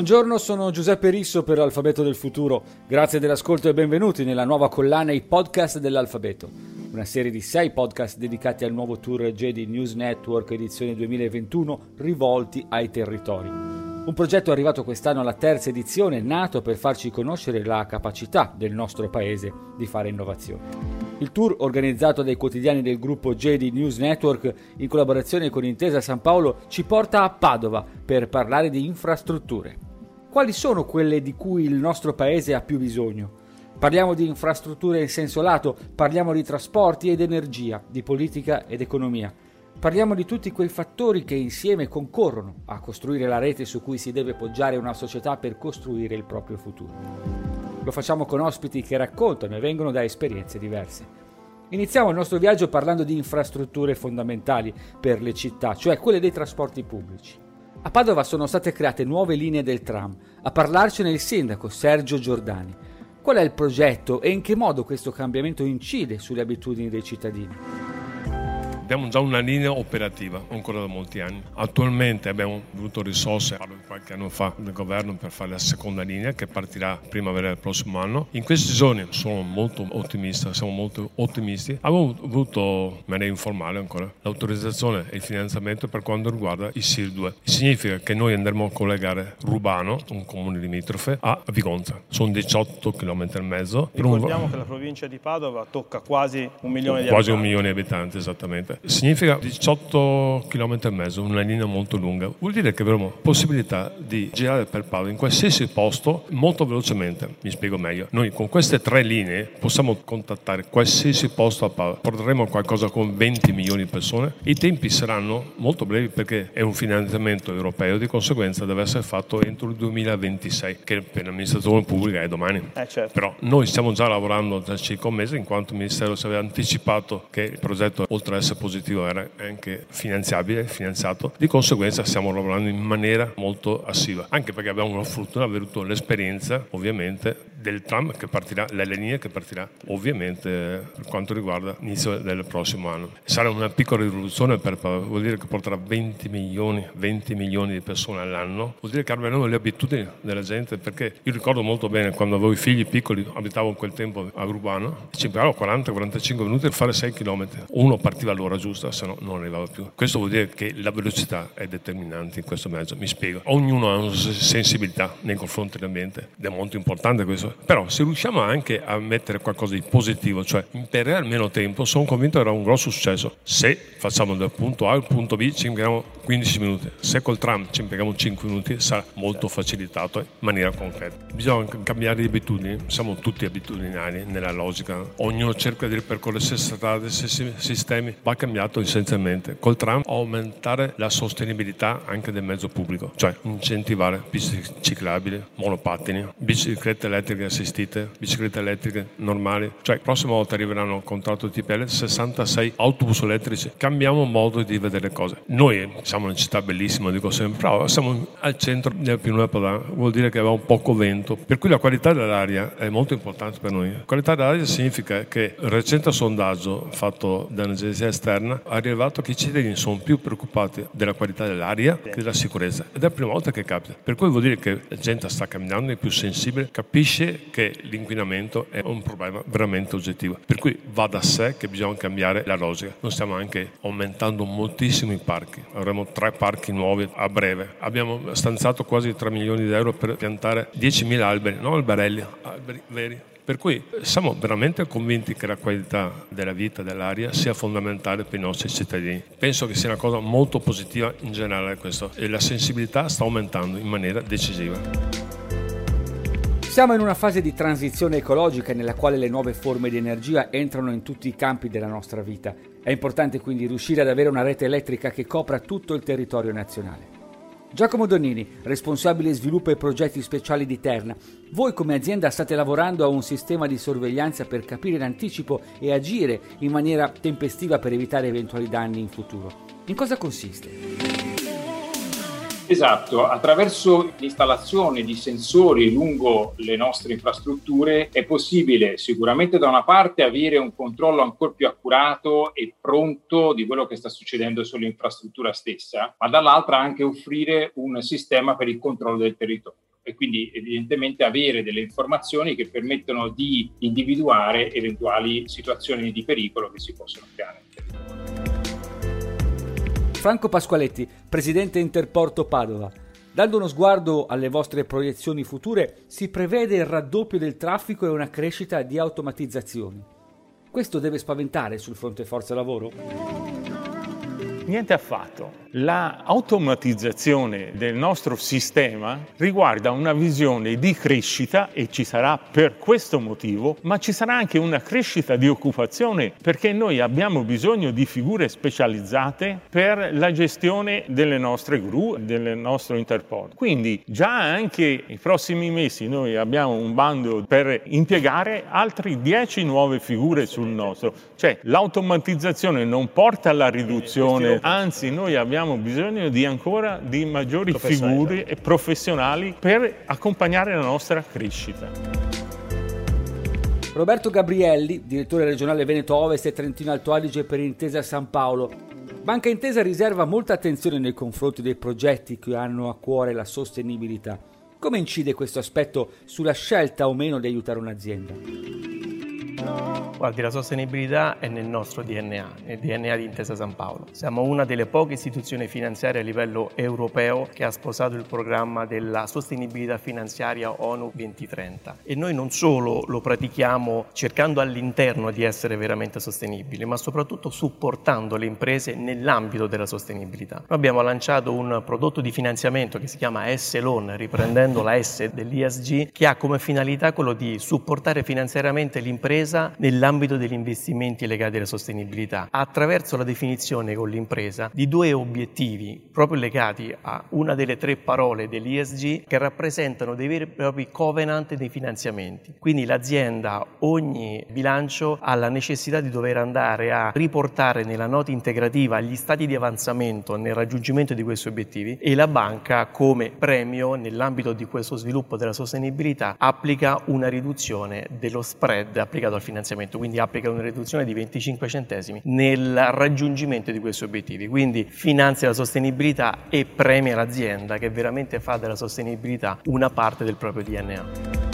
Buongiorno, sono Giuseppe Risso per Alfabeto del Futuro. Grazie dell'ascolto e benvenuti nella nuova collana I podcast dell'alfabeto, una serie di sei podcast dedicati al nuovo tour Jedi News Network edizione 2021 rivolti ai territori. Un progetto arrivato quest'anno alla terza edizione, nato per farci conoscere la capacità del nostro paese di fare innovazione. Il tour organizzato dai quotidiani del gruppo Jedi News Network in collaborazione con Intesa San Paolo ci porta a Padova per parlare di infrastrutture. Quali sono quelle di cui il nostro paese ha più bisogno? Parliamo di infrastrutture in senso lato, parliamo di trasporti ed energia, di politica ed economia. Parliamo di tutti quei fattori che insieme concorrono a costruire la rete su cui si deve poggiare una società per costruire il proprio futuro. Lo facciamo con ospiti che raccontano e vengono da esperienze diverse. Iniziamo il nostro viaggio parlando di infrastrutture fondamentali per le città, cioè quelle dei trasporti pubblici. A Padova sono state create nuove linee del tram. A parlarcene il sindaco Sergio Giordani. Qual è il progetto e in che modo questo cambiamento incide sulle abitudini dei cittadini? Abbiamo già una linea operativa ancora da molti anni. Attualmente abbiamo avuto risorse, parlo di qualche anno fa, del governo per fare la seconda linea che partirà primavera del prossimo anno. In questi giorni sono molto ottimista, siamo molto ottimisti. Abbiamo avuto, in maniera informale ancora, l'autorizzazione e il finanziamento per quanto riguarda il SIR 2. Significa che noi andremo a collegare Rubano, un comune limitrofe, a Vigonza. Sono 18 km e mezzo. Ricordiamo un... che la provincia di Padova tocca quasi un milione di abitanti. Quasi un milione di abitanti, esattamente significa 18 km e mezzo, una linea molto lunga. Vuol dire che avremo possibilità di girare per Padova in qualsiasi posto molto velocemente. Mi spiego meglio. Noi con queste tre linee possiamo contattare qualsiasi posto a Padova. Porteremo qualcosa con 20 milioni di persone. I tempi saranno molto brevi perché è un finanziamento europeo, di conseguenza deve essere fatto entro il 2026, che per l'amministrazione pubblica è domani. Eh certo. Però noi stiamo già lavorando da circa un mese in quanto il Ministero ci aveva anticipato che il progetto, oltre ad essere positivo, positivo era anche finanziabile, finanziato, di conseguenza stiamo lavorando in maniera molto assiva, anche perché abbiamo la fortuna di aver avuto l'esperienza ovviamente del tram che partirà, le linee che partirà ovviamente per quanto riguarda l'inizio del prossimo anno. Sarà una piccola rivoluzione per, vuol dire che porterà 20 milioni, 20 milioni di persone all'anno, vuol dire che cambieranno le abitudini della gente perché io ricordo molto bene quando avevo i figli piccoli, abitavo in quel tempo a Urbano, ci impiegavo 40-45 minuti per fare 6 km, uno partiva all'ora giusta, se no non arrivava più. Questo vuol dire che la velocità è determinante in questo mezzo, mi spiego. Ognuno ha una sensibilità nei confronti dell'ambiente ed è molto importante questo però se riusciamo anche a mettere qualcosa di positivo, cioè imperare meno tempo, sono convinto che era un grosso successo. Se facciamo dal punto A al punto B ci impieghiamo 15 minuti, se col tram ci impieghiamo 5 minuti sarà molto facilitato in maniera concreta. Bisogna cambiare di abitudini, siamo tutti abitudinari nella logica, ognuno cerca di ripercorrere le stesse strade, gli stessi sistemi, va cambiato essenzialmente. Col tram aumentare la sostenibilità anche del mezzo pubblico, cioè incentivare piste ciclabili, monopattini, biciclette elettriche assistite, biciclette elettriche normali. Cioè, la prossima volta arriveranno un contratto di TPL 66 autobus elettrici. Cambiamo modo di vedere le cose. Noi siamo una città bellissima, dico sempre, però siamo al centro del padano, vuol dire che aveva un poco vento, per cui la qualità dell'aria è molto importante per noi. La qualità dell'aria significa che il recente sondaggio fatto dall'agenzia esterna ha rilevato che i cittadini sono più preoccupati della qualità dell'aria che della sicurezza ed è la prima volta che capita. Per cui vuol dire che la gente sta camminando, è più sensibile, capisce che l'inquinamento è un problema veramente oggettivo. Per cui va da sé che bisogna cambiare la logica. Noi stiamo anche aumentando moltissimo i parchi, avremo tre parchi nuovi a breve. Abbiamo stanziato quasi 3 milioni di euro per piantare 10.000 alberi, non alberelli, alberi veri. Per cui siamo veramente convinti che la qualità della vita, dell'aria, sia fondamentale per i nostri cittadini. Penso che sia una cosa molto positiva in generale questo e la sensibilità sta aumentando in maniera decisiva. Siamo in una fase di transizione ecologica nella quale le nuove forme di energia entrano in tutti i campi della nostra vita. È importante quindi riuscire ad avere una rete elettrica che copra tutto il territorio nazionale. Giacomo Donnini, responsabile sviluppo e progetti speciali di Terna, voi come azienda state lavorando a un sistema di sorveglianza per capire in anticipo e agire in maniera tempestiva per evitare eventuali danni in futuro. In cosa consiste? Esatto, attraverso l'installazione di sensori lungo le nostre infrastrutture è possibile sicuramente da una parte avere un controllo ancora più accurato e pronto di quello che sta succedendo sull'infrastruttura stessa, ma dall'altra anche offrire un sistema per il controllo del territorio. e quindi evidentemente avere delle informazioni che permettono di individuare eventuali situazioni di pericolo che si possono creare. Franco Pasqualetti, presidente Interporto Padova. Dando uno sguardo alle vostre proiezioni future, si prevede il raddoppio del traffico e una crescita di automatizzazioni. Questo deve spaventare sul fronte forza lavoro? Niente affatto. La automatizzazione del nostro sistema riguarda una visione di crescita e ci sarà per questo motivo, ma ci sarà anche una crescita di occupazione perché noi abbiamo bisogno di figure specializzate per la gestione delle nostre gru, del nostro interport. Quindi già anche i prossimi mesi noi abbiamo un bando per impiegare altri 10 nuove figure sul nostro. Cioè l'automatizzazione non porta alla riduzione anzi noi abbiamo bisogno di ancora di maggiori figure e professionali per accompagnare la nostra crescita. Roberto Gabrielli, direttore regionale Veneto Ovest e Trentino Alto Adige per Intesa San Paolo. Banca Intesa riserva molta attenzione nei confronti dei progetti che hanno a cuore la sostenibilità. Come incide questo aspetto sulla scelta o meno di aiutare un'azienda? Guardi, la sostenibilità è nel nostro DNA, nel DNA di Intesa San Paolo. Siamo una delle poche istituzioni finanziarie a livello europeo che ha sposato il programma della sostenibilità finanziaria ONU 2030 e noi non solo lo pratichiamo cercando all'interno di essere veramente sostenibili, ma soprattutto supportando le imprese nell'ambito della sostenibilità. Noi abbiamo lanciato un prodotto di finanziamento che si chiama S-Loan, riprendendo la S dell'ISG, che ha come finalità quello di supportare finanziariamente l'impresa nell'ambito nell'ambito degli investimenti legati alla sostenibilità, attraverso la definizione con l'impresa di due obiettivi proprio legati a una delle tre parole dell'ISG che rappresentano dei veri e propri covenant dei finanziamenti. Quindi l'azienda, ogni bilancio ha la necessità di dover andare a riportare nella nota integrativa gli stati di avanzamento nel raggiungimento di questi obiettivi e la banca come premio nell'ambito di questo sviluppo della sostenibilità applica una riduzione dello spread applicato al finanziamento quindi applica una riduzione di 25 centesimi nel raggiungimento di questi obiettivi. Quindi finanzia la sostenibilità e premia l'azienda che veramente fa della sostenibilità una parte del proprio DNA.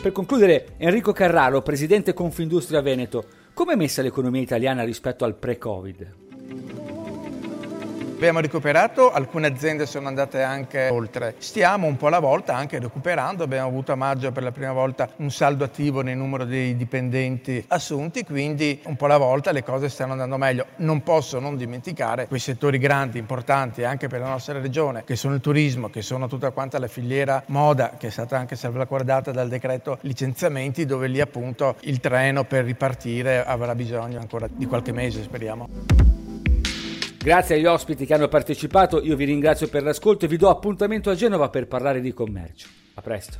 Per concludere, Enrico Carraro, presidente Confindustria Veneto, come è messa l'economia italiana rispetto al pre-Covid? Abbiamo recuperato, alcune aziende sono andate anche oltre. Stiamo un po' alla volta anche recuperando, abbiamo avuto a maggio per la prima volta un saldo attivo nel numero dei dipendenti assunti, quindi un po' alla volta le cose stanno andando meglio. Non posso non dimenticare quei settori grandi, importanti anche per la nostra regione, che sono il turismo, che sono tutta quanta la filiera moda, che è stata anche salvaguardata dal decreto licenziamenti, dove lì appunto il treno per ripartire avrà bisogno ancora di qualche mese, speriamo. Grazie agli ospiti che hanno partecipato, io vi ringrazio per l'ascolto e vi do appuntamento a Genova per parlare di commercio. A presto.